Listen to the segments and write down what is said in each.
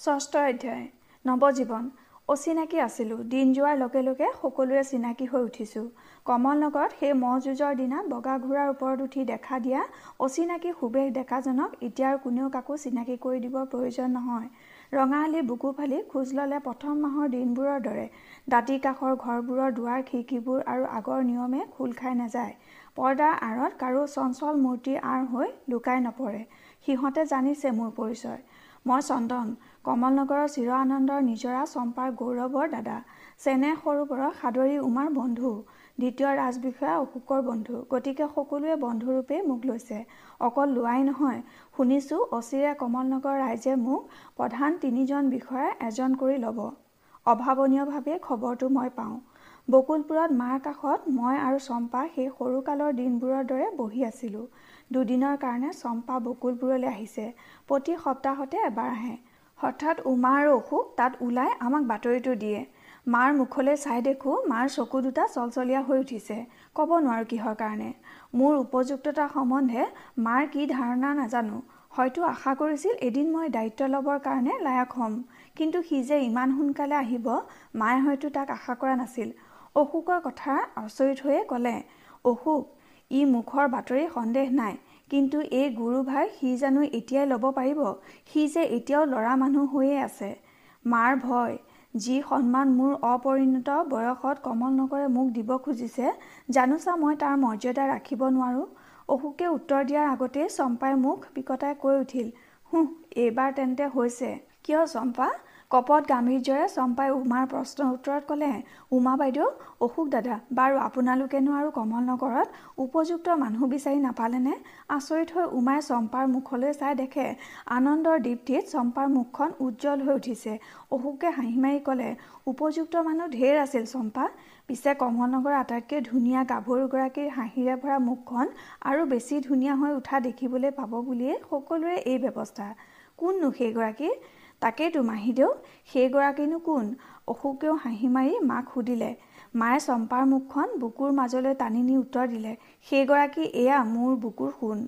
ষষ্ঠ অধ্যায় নৱজীৱন। অচিনাকি আছিলোঁ। দিন যোৱাৰ লগে লগে সকলোৰে চিনাকি হৈ উঠিছোঁ। কমলনগৰত সেই ম'হ যুঁজৰ দিনা বগা ঘোঁৰাৰ ওপৰত উঠি দেখা দিয়া অচিনাকি সুবেশ ডেকাজনক এতিয়া কোনেও কাকো চিনাকি কৰি দিবৰ প্ৰয়োজন নহয়। ৰঙাআলি বুকু ফালি খোজ ল'লে প্ৰথম মাহৰ দিনবোৰৰ দৰে। দাঁতি কাষৰ ঘৰবোৰৰ দুৱাৰ খিৰিকীবোৰ আৰু আগৰ নিয়মে খোল খাই নাযায়। পৰ্দাৰ আঁৰত কাৰো চঞ্চল মূৰ্তি আঁৰ হৈ লুকাই নপৰে। সিহঁতে জানিছে মোৰ পৰিচয়। মই চন্দন কমলনগৰৰ চিৰ আনন্দৰ নিজৰা চম্পাৰ গৌৰৱৰ দাদা চেনেহ সৰোবৰৰ সাদৰী উমাৰ বন্ধু দ্বিতীয় ৰাজবিষয়া অশোকৰ বন্ধু গতিকে সকলোৱে বন্ধুৰূপেই মোক লৈছে। অকল লোৱাই নহয় শুনিছোঁ অচিৰে কমলনগৰ ৰাইজে মোক প্ৰধান তিনিজন বিষয়াৰ এজন কৰি ল'ব। অভাৱনীয়ভাৱে খবৰটো মই পাওঁ। বকুলপুৰত মাৰ কাষত মই আৰু চম্পা সেই সৰুকালৰ দিনবোৰৰ দৰে বহি আছিলোঁ। দুদিনৰ কাৰণে চম্পা বকুলপুৰলৈ আহিছে। প্ৰতি সপ্তাহতে এবাৰ আহে। হঠাৎ উমা আৰু অশোক তাত ওলাই আমাক বাতৰিটো দিয়ে। মাৰ মুখলৈ চাই দেখোঁ মাৰ চকু দুটা চলচলীয়া হৈ উঠিছে। ক'ব নোৱাৰোঁ কিহৰ কাৰণে। মোৰ উপযুক্ততা সম্বন্ধে মাৰ কি ধাৰণা নাজানো। হয়তো আশা কৰিছিল এদিন মই দায়িত্ব ল'বৰ কাৰণে লায়ক হ'ম। কিন্তু সি যে ইমান সোনকালে আহিব মায়ে হয়তো তাক আশা কৰা নাছিল। অশোকৰ কথা আচৰিত হৈয়ে ক'লে অশোক ই মুখৰ বাতৰি সন্দেহ নাই। কিন্তু এই গুৰু ভাই সি জানো এতিয়াই ল'ব পাৰিব? সি যে এতিয়াও ল'ৰা মানুহ হৈয়ে আছে। মাৰ ভয় যি সন্মান মোৰ অপৰিণত বয়সত কমলনগৰে মোক দিব খুজিছে জানোচা মই তাৰ মৰ্যাদা ৰাখিব নোৱাৰোঁ? অশোকে উত্তৰ দিয়াৰ আগতেই চম্পাই মুখ বিকটাই কৈ উঠিল হুঁ এইবাৰ তেন্তে হৈছে। কিয় চম্পা? কপত গাম্ভীৰ্যৰে চম্পাই উমাৰ প্ৰশ্নৰ উত্তৰত ক'লে উমা বাইদেউ অশোক দাদা বাৰু আপোনালোকেনো আৰু কমলনগৰত উপযুক্ত মানুহ বিচাৰি নাপালেনে? আচৰিত হৈ উমাই চম্পাৰ মুখলৈ চাই দেখে আনন্দৰ দীপ্তিত চম্পাৰ মুখখন উজ্জ্বল হৈ উঠিছে। অশোকে হাঁহি মাৰি ক'লে উপযুক্ত মানুহ ঢেৰ আছিল চম্পা। পিছে কমলনগৰৰ আটাইতকৈ ধুনীয়া গাভৰুগৰাকীৰ হাঁহিৰে ভৰা মুখখন আৰু বেছি ধুনীয়া হৈ উঠা দেখিবলৈ পাব বুলিয়েই সকলোৰে এই ব্যৱস্থা। কোননো সেইগৰাকী তাকেইতো মাহীদেউ সেইগৰাকীনো কোন? অশোকেও হাঁহি মাৰি মাক সুধিলে মায়ে চম্পাৰ মুখখন বুকুৰ মাজলৈ টানি নি উত্তৰ দিলে সেইগৰাকী এয়া মোৰ বুকুৰ সোণ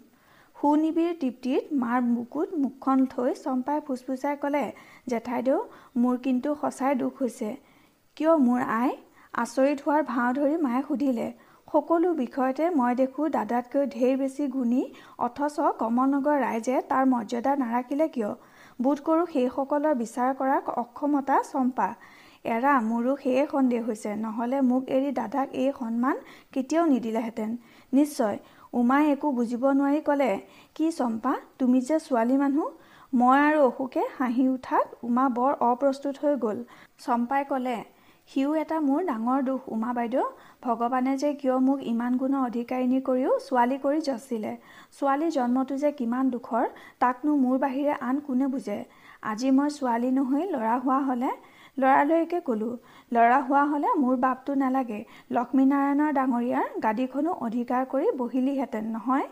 সুনিবিৰ তৃপ্তিত মাৰ বুকুত মুখখন থৈ চম্পাই ফুচফুচাই ক'লে জেঠাইদেউ মোৰ কিন্তু সঁচাই দুখ হৈছে। কিয় মোৰ আই আচৰিত হোৱাৰ ভাও ধৰি মায়ে সুধিলে সকলো বিষয়তে মই দেখোঁ দাদাতকৈ ঢেৰ বেছি গুণী অথচ কমলনগৰ ৰাইজে তাৰ মৰ্যাদা নাৰাখিলে কিয়? বোধ কৰোঁ সেইসকলৰ বিচাৰ কৰাৰ অক্ষমতা চম্পা। এৰা মোৰো সেয়ে সন্দেহ হৈছে নহ'লে মোক এৰি দাদাক এই সন্মান কেতিয়াও নিদিলেহেঁতেন। নিশ্চয় উমাই একো বুজিব নোৱাৰি ক'লে কি চম্পা তুমি যে ছোৱালী মানুহ মই আৰু অশোকে হাঁহি উঠাত উমা বৰ অপ্ৰস্তুত হৈ গ'ল। চম্পাই ক'লে সিও এটা মোৰ ডাঙৰ দুখ উমা বাইদেউ। ভগৱানে যে কিয় মোক ইমান গুণৰ অধিকাৰিণী কৰিও ছোৱালী কৰি যচিলে? ছোৱালী জন্মটো যে কিমান দুখৰ তাকনো মোৰ বাহিৰে আন কোনে বুজে? আজি মই ছোৱালী নহৈ ল'ৰা হোৱা হ'লে ল'ৰালৈকে ক'লোঁ ল'ৰা হোৱা হ'লে মোৰ বাপটো নালাগে লক্ষ্মীনাৰায়ণৰ ডাঙৰীয়াৰ গাদীখনো অধিকাৰ কৰি বহিলিহেঁতেন নহয়?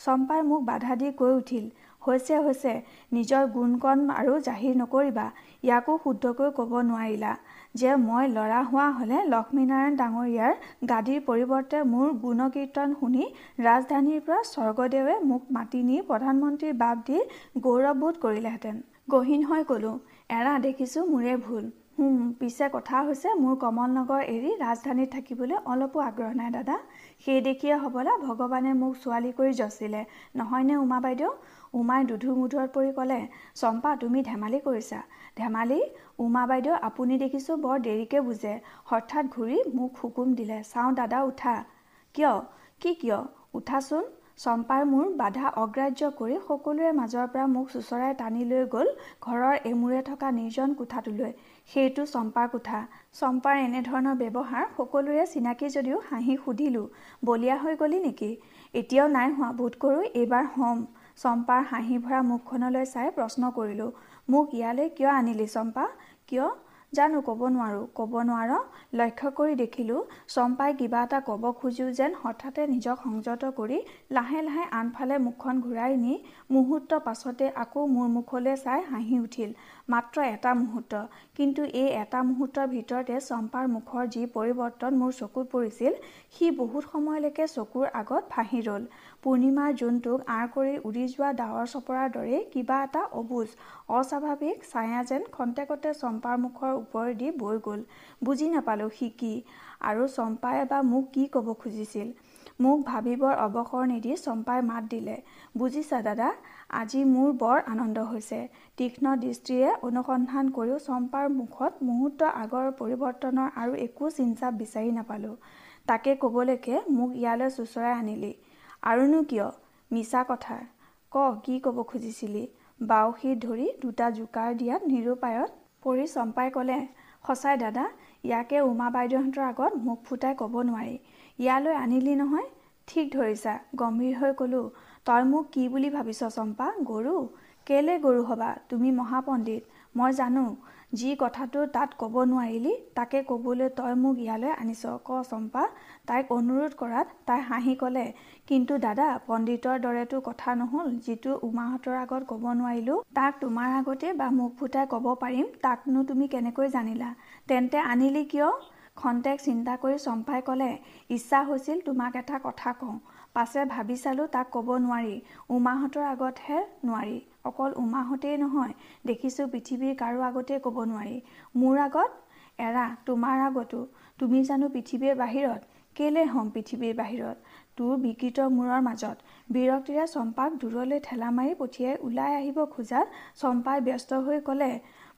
চম্পাই মোক বাধা দি কৈ উঠিল হৈছে হৈছে। নিজৰ গুণকণ আৰু জাহিৰ নকৰিবা ইয়াকো শুদ্ধকৈ ক'ব নোৱাৰিলা যে মই ল'ৰা হোৱা হ'লে লক্ষ্মীনাৰায়ণ ডাঙৰীয়াৰ গাদীৰ পৰিৱৰ্তে মোৰ গুণকীৰ্তন শুনি ৰাজধানীৰ পৰা স্বৰ্গদেৱে মোক মাতি নি প্ৰধানমন্ত্ৰীৰ বাপ দি গৌৰৱবোধ কৰিলেহেঁতেন। গহীন হৈ ক'লোঁ এৰা দেখিছোঁ মোৰে ভুল। পিছে কথা হৈছে মোৰ কমলনগৰ এৰি ৰাজধানীত থাকিবলৈ অলপো আগ্ৰহ নাই দাদা। সেই দেখিয়ে হ'বলা ভগৱানে মোক ছোৱালী কৰি যচিলে। নহয়নে উমা বাইদেউ? উমাই দুধু মুধুৰত পৰি ক'লে চম্পা তুমি ধেমালি কৰিছা। ধেমালি? উমা বাইদেউ আপুনি দেখিছোঁ বৰ দেৰিকৈ বুজে। হঠাৎ ঘূৰি মোক হুকুম দিলে চাওঁ দাদা উঠা। কিয়? কি কিয়? উঠাচোন। চম্পাই মোৰ বাধা অগ্ৰাহ্য কৰি সকলোৰে মাজৰ পৰা মোক চোঁচৰাই টানি লৈ গ'ল ঘৰৰ এমূৰে থকা নিৰ্জন কোঠাটোলৈ। সেইটো চম্পাৰ কোঠা। চম্পাৰ এনেধৰণৰ ব্যৱহাৰ সকলোৰে চিনাকি যদিও হাঁহি সুধিলোঁ বলিয়া হৈ গ'লি নেকি? এতিয়াও নাই হোৱা বোধ কৰোঁ এইবাৰ হ'ম। চম্পাৰ হাঁহি ভৰা মুখখনলৈ চাই প্ৰশ্ন কৰিলোঁ মোক ইয়ালৈ কিয় আনিলি চম্পা? কিয়? জানো ক'ব নোৱাৰোঁ ক'ব নোৱাৰ। লক্ষ্য কৰি দেখিলোঁ চম্পাই কিবা এটা ক'ব খোজোঁ যেন হঠাতে নিজক সংযত কৰি লাহে লাহে আনফালে মুখখন ঘূৰাই নি মুহূৰ্ত পাছতে আকৌ মোৰ মুখলৈ চাই হাঁহি উঠিল মাত্ৰ এটা মুহূৰ্ত। কিন্তু এই এটা মুহূৰ্তৰ ভিতৰতে চম্পাৰ মুখৰ যি পৰিৱৰ্তন মোৰ চকুত পৰিছিল সি বহুত সময়লৈকে চকুৰ আগত ভাহি ৰ'ল। পূৰ্ণিমাৰ জোনটোক আঁৰ কৰি উৰি যোৱা ডাৱৰ চপৰাৰ দৰে কিবা এটা অবুজ। অস্বাভাৱিক ছায়া যেন খন্তেকতে চম্পাৰ মুখৰ ওপৰেদি বৈ গ'ল। বুজি নাপালোঁ সি কি আৰু চম্পাই বা মোক কি ক'ব খুজিছিল। মোক ভাবিবৰ অৱসৰ নিদি চম্পাই মাত দিলে। বুজিছা দাদা আজি মোৰ বৰ আনন্দ হৈছে। তীক্ষ্ণ দৃষ্টিৰে অনুসন্ধান কৰিও চম্পাৰ মুখত মুহূৰ্ত আগৰ পৰিৱৰ্তনৰ আৰু একো চিনচাপ বিচাৰি নাপালোঁ। তাকে ক'বলৈকে মোক ইয়ালৈ চোঁচৰাই আনিলি। আৰুনো কিয়? মিছা কথা। ক কি ক'ব খুজিছিলি? বাউসীত ধৰি দুটা জোকাৰ দিয়াত নিৰুপায়ত পৰি চম্পাই ক'লে সঁচাই দাদা ইয়াকে উমা বাইদেউহঁতৰ আগত মুখ ফুটাই ক'ব নোৱাৰি। ইয়ালৈ আনিলি নহয়? ঠিক ধৰিছা গম্ভীৰ হৈ ক'লোঁ তই মোক কি বুলি ভাবিছ চম্পা? গৰু? কেলে গৰু হবা? তুমি মহাপণ্ডিত। মই জানো যি কথাটো তাত ক'ব নোৱাৰিলি তাকে ক'বলৈ তই মোক ইয়ালৈ আনিছ। ক চম্পা তাইক অনুৰোধ কৰাত তাই হাঁহি ক'লে কিন্তু দাদা পণ্ডিতৰ দৰেতো কথা নহ'ল যিটো উমাহঁতৰ আগত ক'ব নোৱাৰিলোঁ তাক তোমাৰ আগতে বা মুখ ফুটাই ক'ব পাৰিম তাকনো তুমি কেনেকৈ জানিলা? তেন্তে আনিলি কিয়? খন্তেক চিন্তা কৰি চম্পাই ক'লে ইচ্ছা হৈছিল তোমাক এটা কথা কওঁ পাছে ভাবি চালোঁ তাক ক'ব নোৱাৰি উমাহঁতৰ আগতহে নোৱাৰি। অকল উমাহঁতেই নহয় দেখিছোঁ পৃথিৱীৰ কাৰো আগতেই ক'ব নোৱাৰি। মোৰ আগত? এৰা তোমাৰ আগতো। তুমি জানো পৃথিৱীৰ বাহিৰত? কেলে হ'ম পৃথিৱীৰ বাহিৰত? তোৰ বিকৃত মূৰৰ মাজত। বিৰক্তিৰে চম্পাক দূৰলৈ ঠেলা মাৰি পঠিয়াই ওলাই আহিব খোজাত চম্পাই ব্যস্ত হৈ ক'লে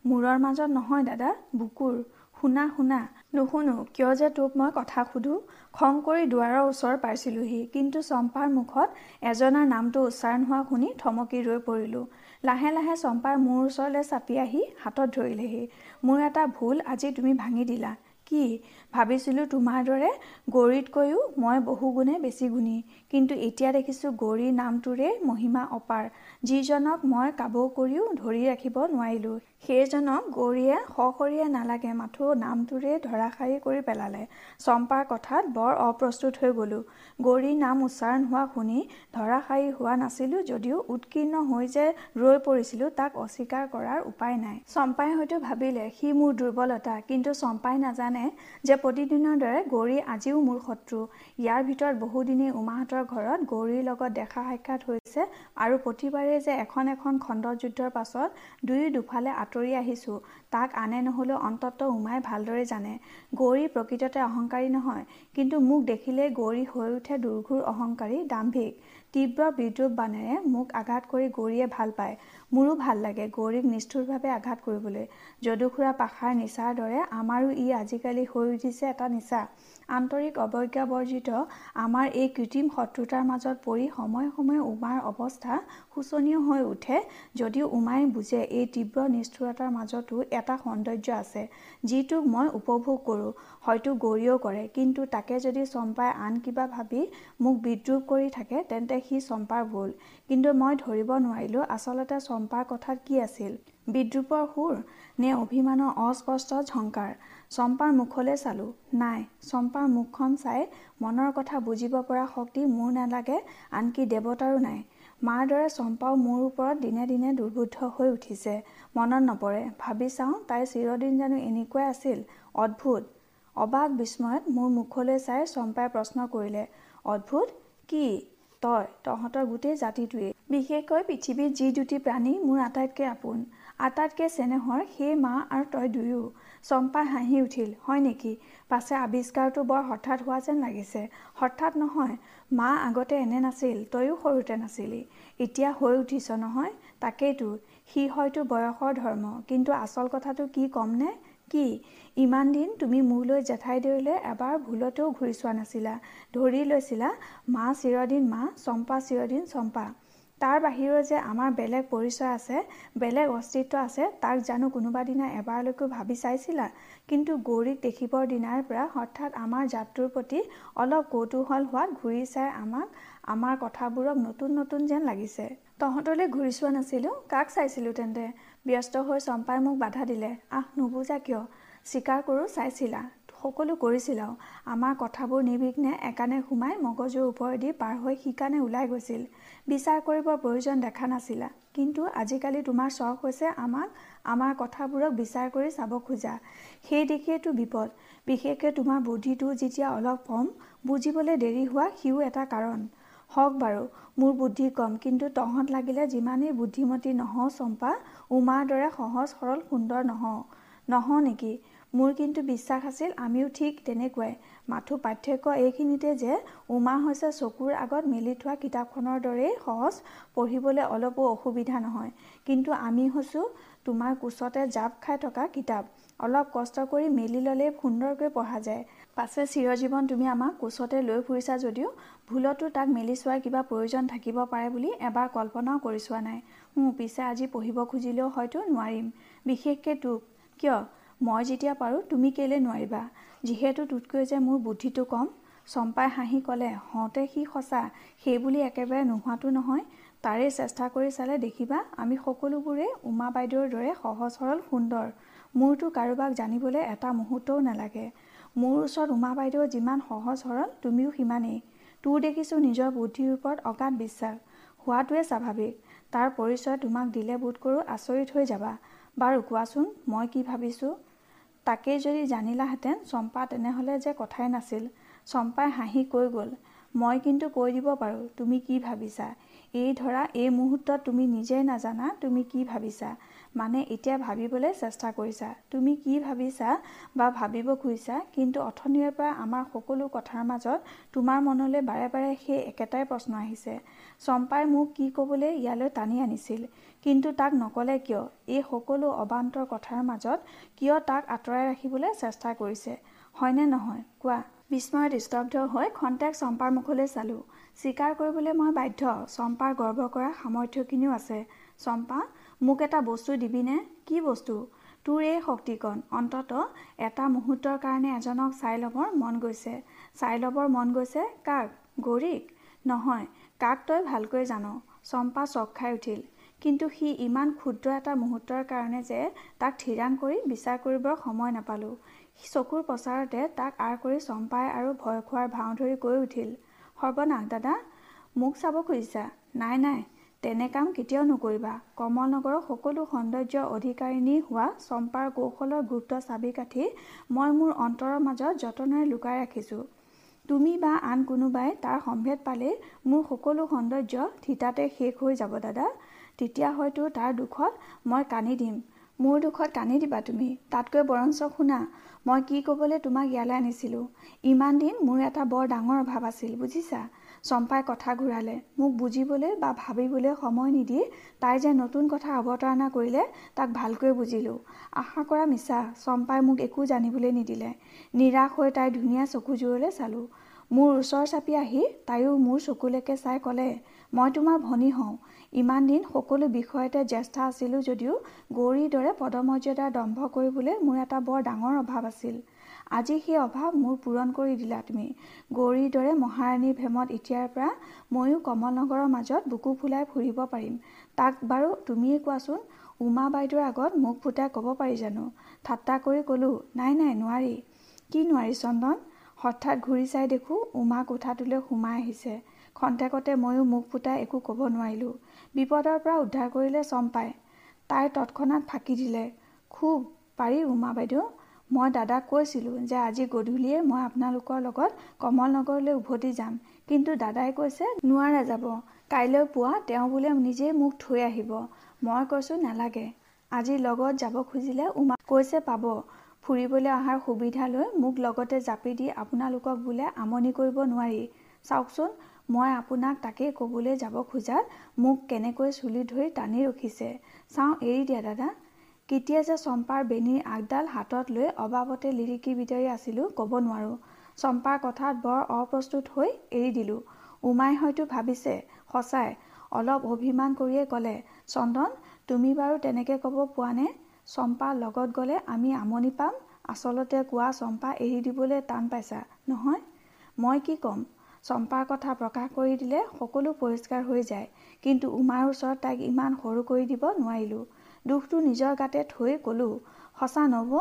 মূৰৰ মাজত নহয় দাদা বুকুৰ। শুনা শুনা। নুশুনো কিয় যে তোক মই কথা সুধো? খং কৰি দুৱাৰৰ ওচৰ পাইছিলোহি কিন্তু চম্পাৰ মুখত এজনাৰ নামটো উচ্চাৰণ হোৱা শুনি থমকি ৰৈ পৰিলোঁ। লাহে লাহে চম্পাই মোৰ ওচৰলৈ চাপি আহি হাতত ধৰিলেহি। মোৰ এটা ভুল আজি তুমি ভাঙি দিলা। কি? ভাবিছিলোঁ তোমাৰ দৰে গৌৰীতকৈও মই বহুগুণে বেছি গুণী। কিন্তু এতিয়া দেখিছোঁ গৌৰী নামটোৰে মহিমা অপাৰ। যিজনক মই কাবৌ কৰিও ধৰি ৰাখিব নোৱাৰিলোঁ। সেইজনক গৌৰীয়ে সশৰীয়ে নালাগে মাথো নামটোৰে ধৰাশায়ী কৰি পেলালে। চম্পাৰ কথাত বৰ অপ্ৰস্তুত হৈ গ'লোঁ। গৌৰীৰ নাম উচ্চাৰণ হোৱা শুনি ধৰাশায়ী হোৱা নাছিলোঁ যদিও উৎকীৰ্ণ হৈ যে ৰৈ পৰিছিলোঁ তাক অস্বীকাৰ কৰাৰ উপায় নাই। চম্পাই হয়তো ভাবিলে সি মোৰ দুৰ্বলতা কিন্তু চম্পাই নাজানে যে প্ৰতিদিনৰ দৰে গৌৰী আজিও মোৰ শত্ৰু। ইয়াৰ ভিতৰত বহুদিনেই উমাহঁতৰ ঘৰত গৌৰীৰ লগত দেখা সাক্ষাৎ হৈছে আৰু প্ৰতিবাৰেই যে এখন এখন খণ্ডযুদ্ধৰ পাছত দুয়ো দুফালে আঁতৰি আহিছোঁ। তাক আনে নহ'লেও অন্ততঃ উমাই ভালদৰে জানে। গৌৰী প্ৰকৃততে অহংকাৰী নহয় কিন্তু মোক দেখিলেই গৌৰী হৈ উঠে দুৰ্ঘোৰ অহংকাৰী দাম্ভিক। তীব্ৰ বিদ্ৰূপ বাণেৰে মোক আঘাত কৰি গৌৰীয়ে ভাল পায়। মোৰো ভাল লাগে গৌৰীক নিষ্ঠুৰভাৱে আঘাত কৰিবলৈ। যদুখুৰা পাখাৰ নিচাৰ দৰে আমাৰো ই আজিকালি হৈ উঠিছে এটা নিচা। আন্তৰিক অৱজ্ঞাবৰ্জিত আমাৰ এই কৃত্ৰিম শত্ৰুতাৰ মাজত পৰি সময়ে সময়ে উমাৰ অৱস্থা শোচনীয় হৈ উঠে যদিও উমাই বুজে এই তীব্ৰ নিষ্ঠুৰতাৰ মাজতো এটা সৌন্দৰ্য আছে যিটোক মই উপভোগ কৰোঁ। হয়তো গৌৰীয়েও কৰে কিন্তু তাকে যদি চম্পাই আন কিবা ভাবি মোক বিদ্ৰোহ কৰি থাকে তেন্তে সি চম্পাৰ ভুল। কিন্তু মই ধৰিব নোৱাৰিলোঁ আচলতে চম্পাৰ কথাত কি আছিল। বিদ্ৰূপৰ সুৰ নে অভিমানৰ অস্পষ্ট ঝংকাৰ? চম্পাৰ মুখলৈ চালোঁ। নাই চম্পাৰ মুখখন চাই মনৰ কথা বুজিব পৰা শক্তি মোৰ নালাগে আনকি দেৱতাৰো নাই। মাৰ দৰে চম্পাও মোৰ ওপৰত দিনে দিনে দুৰ্বুদ্ধ হৈ উঠিছে। মনত নপৰে। ভাবি চাওঁ তাইৰ চিৰদিন জানো এনেকুৱাই আছিল। অদ্ভুত। অবাক বিস্ময়ত মোৰ মুখলৈ চাই চম্পাই প্ৰশ্ন কৰিলে অদ্ভুত? কি? তই তহঁতৰ গোটেই জাতিটোৱেই। বিশেষকৈ পৃথিৱীত যি দুটি প্ৰাণী মোৰ আটাইতকৈ আপোন। আটাইতকৈ চেনেহৰ সেই মা আৰু তই দুয়ো। চম্পাই হাঁহি উঠিল হয় নেকি? পাছে আৱিষ্কাৰটো বৰ হঠাৎ হোৱা যেন লাগিছে। হঠাৎ নহয় মা আগতে এনে নাছিল তয়ো সৰুতে নাছিলি। এতিয়া হৈ উঠিছ নহয় তাকেইতো। সি হয়তো বয়সৰ ধৰ্ম কিন্তু আচল কথাটো কি ক'মনে? কি? ইমান দিন তুমি মোলৈ জেঠাইদেউলৈ এবাৰ ভুলতেও ঘূৰি চোৱা নাছিলা ধৰি লৈছিলা মা চিৰদিন মা চম্পা চিৰদিন চম্পা। তাৰ বাহিৰেও যে আমাৰ বেলেগ পৰিচয় আছে বেলেগ অস্তিত্ব আছে তাক জানো কোনোবা দিনা এবাৰলৈকে ভাবি চাইছিলা? কিন্তু গৌৰীক দেখিবৰ দিনাৰ পৰা হঠাৎ আমাৰ জাতটোৰ প্ৰতি অলপ কৌতূহল হোৱাত ঘূৰি চাই আমাক আমাৰ কথাবোৰক নতুন নতুন যেন লাগিছে। তহঁতলৈ ঘূৰি চোৱা নাছিলোঁ কাক চাইছিলোঁ তেন্তে? ব্যস্ত হৈ চম্পাই মোক বাধা দিলে আহ নুবুজা কিয়? স্বীকাৰ কৰোঁ চাইছিলা সকলো কৰিছিলাও আমাৰ কথাবোৰ নিৰ্বিঘ্নে একানে সোমাই মগজুৰ ওপৰেদি পাৰ হৈ সিকানে ওলাই গৈছিল। বিচাৰ কৰিবৰ প্ৰয়োজন দেখা নাছিলা। কিন্তু আজিকালি তোমাৰ চখ হৈছে আমাক আমাৰ কথাবোৰক বিচাৰ কৰি চাব খোজা। সেই দিশেইতো বিপদ। বিশেষকৈ তোমাৰ বুদ্ধিটো যেতিয়া অলপ কম বুজিবলৈ দেৰি হোৱা সিও এটা কাৰণ। হওক বাৰু মোৰ বুদ্ধি কম। কিন্তু তহঁত লাগিলে যিমানেই বুদ্ধিমতী নহওঁ চম্পা উমাৰ দৰে সহজ সৰল সুন্দৰ নহওঁ। নহওঁ নেকি? মোৰ কিন্তু বিশ্বাস আছিল আমিও ঠিক তেনেকুৱাই। মাথো পাৰ্থক্য এইখিনিতে যে উমা হৈছে চকুৰ আগত মেলি থোৱা কিতাপখনৰ দৰেই সহজ পঢ়িবলৈ অলপো অসুবিধা নহয়। কিন্তু আমি হৈছোঁ তোমাৰ কোচতে জাপ খাই থকা কিতাপ। অলপ কষ্ট কৰি মেলি ল'লেই সুন্দৰকৈ পঢ়া যায়। পাছে চিৰজীৱন তুমি আমাক কোচতে লৈ ফুৰিছা যদিও ভুলতো তাক মেলি চোৱাৰ কিবা প্ৰয়োজন থাকিব পাৰে বুলি এবাৰ কল্পনাও কৰি চোৱা নাই। মোৰ পিছে আজি পঢ়িব খুজিলেও হয়তো নোৱাৰিম। বিশেষকৈ তোক। কিয়? মই যেতিয়া পাৰোঁ তুমি কেলৈ নোৱাৰিবা? যিহেতু তোতকৈ যে মোৰ বুদ্ধিটো কম চম্পাই হাঁহি ক'লে হওঁতে সি সঁচা সেইবুলি একেবাৰে নোহোৱাটো নহয়। তাৰেই চেষ্টা কৰি চালে দেখিবা আমি সকলোবোৰেই উমা বাইদেউৰ দৰে সহজ সৰল সুন্দৰ। মোৰতো কাৰোবাক জানিবলৈ এটা মুহূৰ্তও নালাগে। মোৰ ওচৰত উমা বাইদেউ যিমান সহজ সৰল তুমিও সিমানেই। তোৰ দেখিছোঁ নিজৰ বুদ্ধিৰ ওপৰত অগাধ বিশ্বাস। হোৱাটোৱে স্বাভাৱিক। তাৰ পৰিচয় তোমাক দিলে বোধ কৰোঁ আচৰিত হৈ যাবা। বাৰু কোৱাচোন মই কি ভাবিছোঁ? তাকেই যদি জানিলাহেঁতেন চম্পা তেনেহ'লে যে কথাই নাছিল। চম্পাই হাঁহি কৈ গ'ল মই কিন্তু কৈ দিব পাৰোঁ তুমি কি ভাবিছা? এই ধৰা এই মুহূৰ্তত তুমি নিজেই নাজানা তুমি কি ভাবিছা? মানে এতিয়া ভাবিবলৈ চেষ্টা কৰিছা। তুমি কি ভাবিছা বা ভাবিব খুজিছা কিন্তু অথনিৰে পৰা আমাৰ সকলো কথাৰ মাজত তোমাৰ মনলৈ বাৰে বাৰে সেই একেটাই প্ৰশ্ন আহিছে। চম্পাই মোক কি ক'বলৈ ইয়ালৈ টানি আনিছিল কিন্তু তাক নক'লে কিয়? এই সকলো অবান্তৰ কথাৰ মাজত কিয় তাক আঁতৰাই ৰাখিবলৈ চেষ্টা কৰিছে? হয়নে নহয়? কোৱা। বিস্ময়ত স্তব্ধ হৈ খন্তেক চম্পাৰ মুখলৈ চালোঁ। স্বীকাৰ কৰিবলৈ মই বাধ্য চম্পাৰ গৰ্ব কৰা সামৰ্থ্যখিনিও আছে। চম্পা মোক এটা বস্তু দিবিনে কি বস্তু? তোৰ এই শক্তিকণ। অন্তত এটা মুহূৰ্তৰ কাৰণে এজনক চাই ল'বৰ মন গৈছে। চাই ল'বৰ মন গৈছে কাক? গৌৰীক? নহয় কাক তই ভালকৈ জান। চম্পা চক খাই উঠিল। কিন্তু সি ইমান ক্ষুদ্ৰ এটা মুহূৰ্তৰ কাৰণে যে তাক থিৰাং কৰি বিচাৰ কৰিবৰ সময় নাপালোঁ। চকুৰ প্ৰচাৰতে তাক আঁৰ কৰি চম্পাই আৰু ভয় খোৱাৰ ভাও ধৰি কৈ উঠিল সৰ্বনাশ দাদা মোক চাব খুজিছা? নাই নাই। তেনে কাম কেতিয়াও নকৰিবা। কমল নগৰৰ সকলো সৌন্দৰ্য অধিকাৰিণী হোৱা চম্পাৰ কৌশলৰ গুৰুত্ব চাবিকাঠি মই মোৰ অন্তৰৰ মাজত যতনেৰে লুকাই ৰাখিছোঁ। তুমি বা আন কোনোবাই তাৰ সম্ভেদ পালেই মোৰ সকলো সৌন্দৰ্য থিতাতে শেষ হৈ যাব দাদা। তেতিয়া হয়তো তাৰ দুখত মই কান্দি দিম। মোৰ দুখত কান্দি দিবা তুমি। তাতকৈ বৰঞ্চ শুনা মই কি ক'বলৈ তোমাক ইয়ালৈ আনিছিলোঁ? ইমান দিন মোৰ এটা বৰ ডাঙৰ অভাৱ আছিল বুজিছা? চম্পাই কথা ঘূৰালে। মোক বুজিবলৈ বা ভাবিবলৈ সময় নিদি তাই যে নতুন কথা অৱতাৰণা কৰিলে তাক ভালকৈ বুজিলোঁ। আশা কৰা মিছা চম্পাই মোক একো জানিবলৈ নিদিলে। নিৰাশ হৈ তাইৰ ধুনীয়া চকুযোৰলৈ চালোঁ। মোৰ ওচৰ চাপি আহি তাইও মোৰ চকুলৈকে চাই ক'লে মই তোমাৰ ভনী হওঁ। ইমান দিন সকলো বিষয়তে জ্যেষ্ঠ আছিলোঁ যদিও গৌৰীৰ দৰে পদমৰ্যাদাৰ দম্ভ কৰিবলৈ মোৰ এটা বৰ ডাঙৰ অভাৱ আছিল। আজি সেই অভাৱ মোৰ পূৰণ কৰি দিলা তুমি। গৌৰীৰ দৰে মহাৰাণীৰ ভেমত এতিয়াৰ পৰা ময়ো কমল নগৰৰ মাজত বুকু ফুলাই ফুৰিব পাৰিম। তাক বাৰু তুমিয়ে কোৱাচোন উমা বাইদেউৰ আগত মুখ ফুটাই ক'ব পাৰি জানো? ঠাট্টা কৰি ক'লোঁ নাই নাই নোৱাৰি। কি নোৱাৰি চন্দন? হঠাৎ ঘূৰি চাই দেখোঁ উমা কোঠাটোলৈ সোমাই আহিছে। খন্তেকতে ময়ো মুখ ফুটাই একো ক'ব নোৱাৰিলোঁ। বিপদৰ পৰা উদ্ধাৰ কৰিলে চম্পাই তাই তৎক্ষণাত ফাঁকি দিলে। খুব পাৰি উমা বাইদেউ মই দাদাক কৈছিলোঁ যে আজি গধূলিয়ে মই আপোনালোকৰ লগত কমল নগৰলৈ উভতি যাম। কিন্তু দাদাই কৈছে নোৱাৰে যাব। কাইলৈ পুৱা তেওঁ বোলে নিজেই মোক থৈ আহিব। মই কৈছোঁ নালাগে। আজি লগত যাব খুজিলে উমা কৈছে পাব। ফুৰিবলৈ অহাৰ সুবিধা লৈ মোক লগতে জাপি দি আপোনালোকক বোলে আমনি কৰিব নোৱাৰি। চাওকচোন মই আপোনাক তাকেই ক'বলৈ যাব খোজাত মোক কেনেকৈ চুলি ধৰি টানি ৰখিছে। চাওঁ এৰি দিয়া দাদা। কেতিয়া যে চম্পাৰ বেনীৰ আগডাল হাতত লৈ অবাবতে লিৰিকি বিতৰি আছিলোঁ ক'ব নোৱাৰোঁ। চম্পাৰ কথাত বৰ অপ্ৰস্তুত হৈ এৰি দিলোঁ। উমাই হয়তো ভাবিছে সঁচাই অলপ অভিমান কৰিয়ে ক'লে চন্দন তুমি বাৰু তেনেকৈ ক'ব পোৱানে চম্পা লগত গ'লে আমি আমনি পাম। আচলতে কোৱা চম্পা এৰি দিবলৈ টান পাইছা নহয়? মই কি ক'ম? চম্পাৰ কথা প্ৰকাশ কৰি দিলে সকলো পৰিষ্কাৰ হৈ যায়। কিন্তু উমাৰ ওচৰত তাইক ইমান সৰু কৰি দিব নোৱাৰিলোঁ। দুখটো নিজৰ গাতে থৈ ক'লোঁ সঁচা নব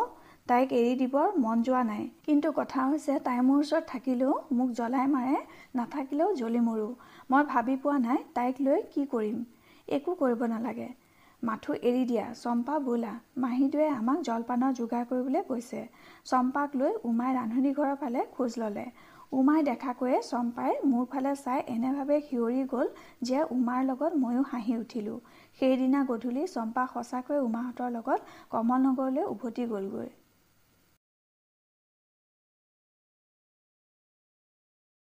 তাইক এৰি দিবৰ মন যোৱা নাই। কিন্তু কথা হৈছে তাই মোৰ ওচৰত থাকিলেও মোক জ্বলাই মাৰে নাথাকিলেও জ্বলি মৰো। মই ভাবি পোৱা নাই তাইক লৈ কি কৰিম। একো কৰিব নালাগে। মাথো এৰি দিয়া চম্পা বোলা। মাহীদুৱে আমাক জলপানৰ যোগাৰ কৰিবলৈ কৈছে। চম্পাক লৈ উমাই ৰান্ধনি ঘৰৰ ফালে খোজ ল'লে। উমাই দেখাকৈয়ে চম্পাই মোৰ ফালে চাই এনেভাৱে সিঁয়ৰি গ'ল যে উমাৰ লগত ময়ো হাঁহি উঠিলোঁ। সেইদিনা গধূলি চম্পা সঁচাকৈ উমাহঁতৰ লগত কমল নগৰলৈ উভতি গ'লগৈ।